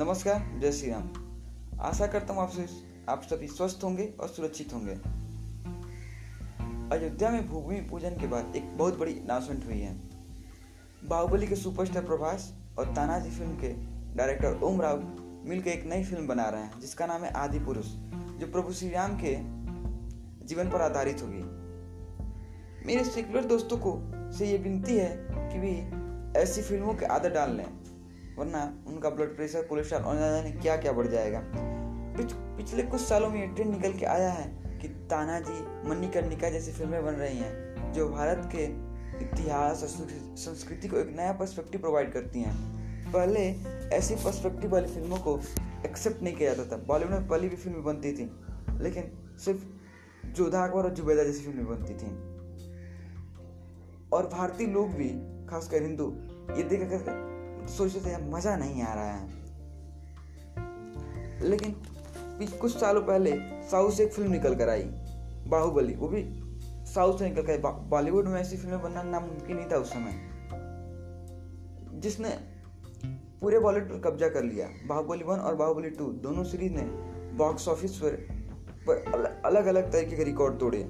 नमस्कार, जय श्री राम आशा करता हूँ आपसे आप सभी स्वस्थ होंगे और सुरक्षित होंगे। अयोध्या में भूमि पूजन के बाद एक बहुत बड़ी अनाउंसमेंट हुई है। बाहुबली के सुपरस्टार प्रभास और तानाजी फ़िल्म के डायरेक्टर ओम राव मिलकर एक नई फ़िल्म बना रहे हैं, जिसका नाम है आदि पुरुष, जो प्रभु श्री राम के जीवन पर आधारित होगी। मेरे सेकुलर दोस्तों को से ये विनती है कि वे ऐसी फ़िल्मों के आदत डाल लें। वरना उनका ब्लड प्रेशर कोलेस्ट्रॉल और जाने क्या क्या बढ़ जाएगा। पिछ, पिछले कुछ सालों में ये ट्रेंड निकल के आया है कि तानाजी मन्निकर्णिका जैसी फ़िल्में बन रही हैं जो भारत के इतिहास और संस्कृति को एक नया पर्सपेक्टिव प्रोवाइड करती हैं। पहले ऐसी पर्सपेक्टिव वाली फ़िल्मों को एक्सेप्ट नहीं किया जाता था। बॉलीवुड में पहले भी फ़िल्में बनती थी लेकिन सिर्फ़ जोधा अकबर और जुबैदा जैसी फ़िल्में बनती थी। और भारतीय लोग भी खासकर हिंदू ये देख सोचते थे मज़ा नहीं आ रहा है। लेकिन कुछ सालों पहले साउथ से एक फ़िल्म निकल कर आई बाहुबली। वो भी साउथ से निकल कर आई। बॉलीवुड में ऐसी फ़िल्में बनना नामुमकिन नहीं था उस समय। जिसने पूरे बॉलीवुड पर कब्जा कर लिया बाहुबली वन और बाहुबली टू। दोनों सीरीज़ ने बॉक्स ऑफ़िस पर, पर अलग अलग तरीके के रिकॉर्ड तोड़े।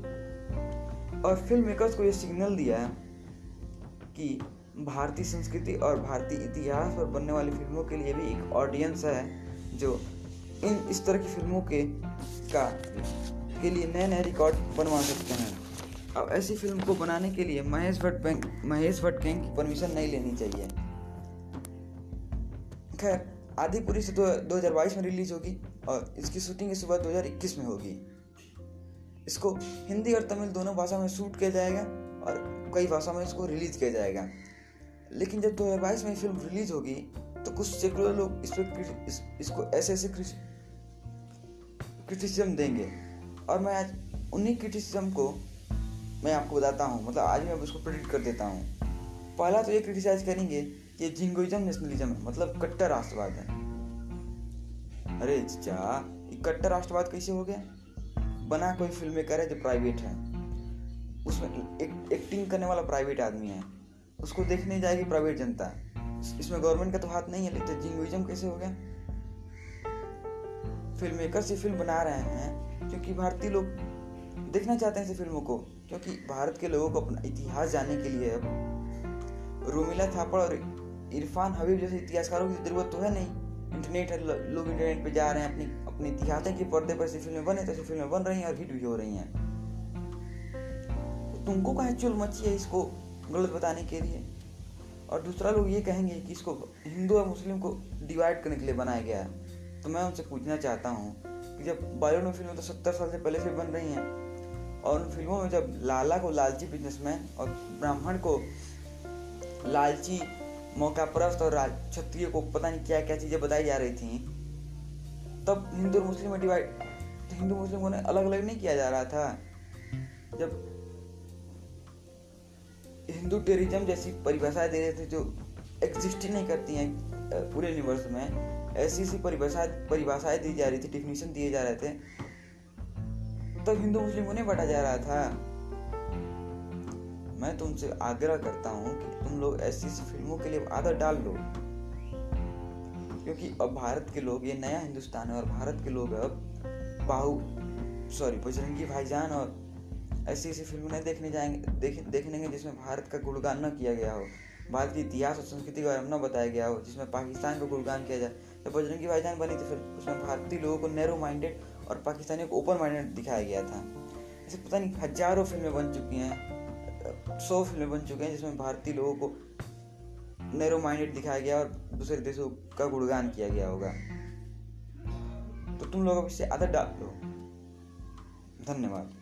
और फ़िल्म मेकर्स को यह सिग्नल दिया है कि भारतीय संस्कृति और भारतीय इतिहास पर बनने वाली फ़िल्मों के लिए भी एक ऑडियंस है जो इन इस तरह की फ़िल्मों के का के लिए नए नए रिकॉर्ड बनवा सकते हैं। अब ऐसी फ़िल्म को बनाने के लिए महेश भट्ट बैंक महेश भट्ट गैंग की परमिशन नहीं लेनी चाहिए। खैर आदिपुरी से दो, 2022 में रिलीज़ होगी और इसकी शूटिंग इस बार 2021 में होगी। इसको हिंदी और तमिल दोनों भाषा में शूट किया जाएगा और कई भाषा में इसको रिलीज़ किया जाएगा। लेकिन जब 2022 में फ़िल्म रिलीज़ होगी तो कुछ सेकुलर लोग इस पर इस, इसको ऐसे ऐसे क्रिटिसिज्म देंगे। और मैं आज उन्हीं क्रिटिसिज्म को मैं आपको बताता हूँ। मतलब आज मैं उसको प्रिडिक्ट कर देता हूँ। पहला तो ये क्रिटिसाइज करेंगे कि जिंगोइज्म नेशनलिज्म है। मतलब कट्टर राष्ट्रवाद है। अरे ये कट्टर राष्ट्रवाद कैसे हो गया? बना कोई फ़िल्म मेकर है जो प्राइवेट है। उसमें एक, एक्टिंग करने वाला प्राइवेट आदमी है। उसको देखने जाएगी प्राइवेट जनता। इसमें गवर्नमेंट का तो हाथ नहीं है, लेकिन जिंगोइज्म कैसे हो गया? फ़िल्म मेकर से फ़िल्म बना रहे हैं, क्योंकि भारतीय लोग देखना चाहते हैं ऐसी फ़िल्मों को, क्योंकि भारत के लोगों को अपना इतिहास जानने के लिए अब रोमिला थापड़ और इरफान हबीब जैसे इतिहासकारों की ज़रूरत तो है नहीं। इंटरनेट है लोग इंटरनेट पे जा रहे हैं, अपनी, अपने इतिहास के पर्दे पर ऐसी फ़िल्में बने तो ऐसी फ़िल्में बन रही हैं और हिट भी हो रही हैं। तो तुमको कहा चुल मची है इसको गलत बताने के लिए। और दूसरा लोग ये कहेंगे कि इसको हिंदू और मुस्लिम को डिवाइड करने के लिए बनाया गया है। तो मैं उनसे पूछना चाहता हूँ कि जब बॉलीवुड में फ़िल्में तो सत्तर साल से पहले से बन रही हैं, और उन फ़िल्मों में जब लाला को लालची बिजनेसमैन और ब्राह्मण को लालची मौका परस्त और क्षत्रिय को पता नहीं क्या क्या चीज़ें बताई जा रही थी, तब हिंदू और मुस्लिम में डिवाइड हिंदू मुस्लिम को अलग अलग नहीं किया जा रहा था। जब हिंदू टेरिज्म जैसी परिभाषाएँ दे रहे थे जो एग्जिस्ट ही नहीं करती हैं पूरे यूनिवर्स में। ऐसी ऐसी परिभाषा, परिभाषाएँ दी जा रही थी डिफिनेशन दिए जा रहे थे। तब हिंदू मुस्लिम को नहीं बांटा जा रहा था। मैं तुमसे आग्रह करता हूँ कि तुम लोग ऐसी ऐसी फ़िल्मों के लिए आदत डाल लो। क्योंकि अब भारत के लोग, ये नया हिंदुस्तान है और भारत के लोग अब बाहु सॉरी बजरंगी भाईजान और ऐसी ऐसी फ़िल्म नहीं देखने जाएँगे, देख, देखने जिसमें भारत का गुणगान न किया गया हो, भारत के इतिहास और संस्कृति के बारे में न बताया गया हो, जिसमें पाकिस्तान का गुणगान किया जाए। जब बजरंगी भाईजान बनी थी, फिर उसमें भारतीय लोगों को नैरो माइंडेड और पाकिस्तानियों को ओपन माइंडेड दिखाया गया था। ऐसे पता नहीं हज़ारों फ़िल्में बन चुकी हैं, सौ फ़िल्में बन चुकी हैं जिसमें भारतीय लोगों को नैरो माइंडेड दिखाया गया और दूसरे देशों का गुणगान किया गया होगा। तो तुम लोग अब इससे आदत डाल लो धन्यवाद।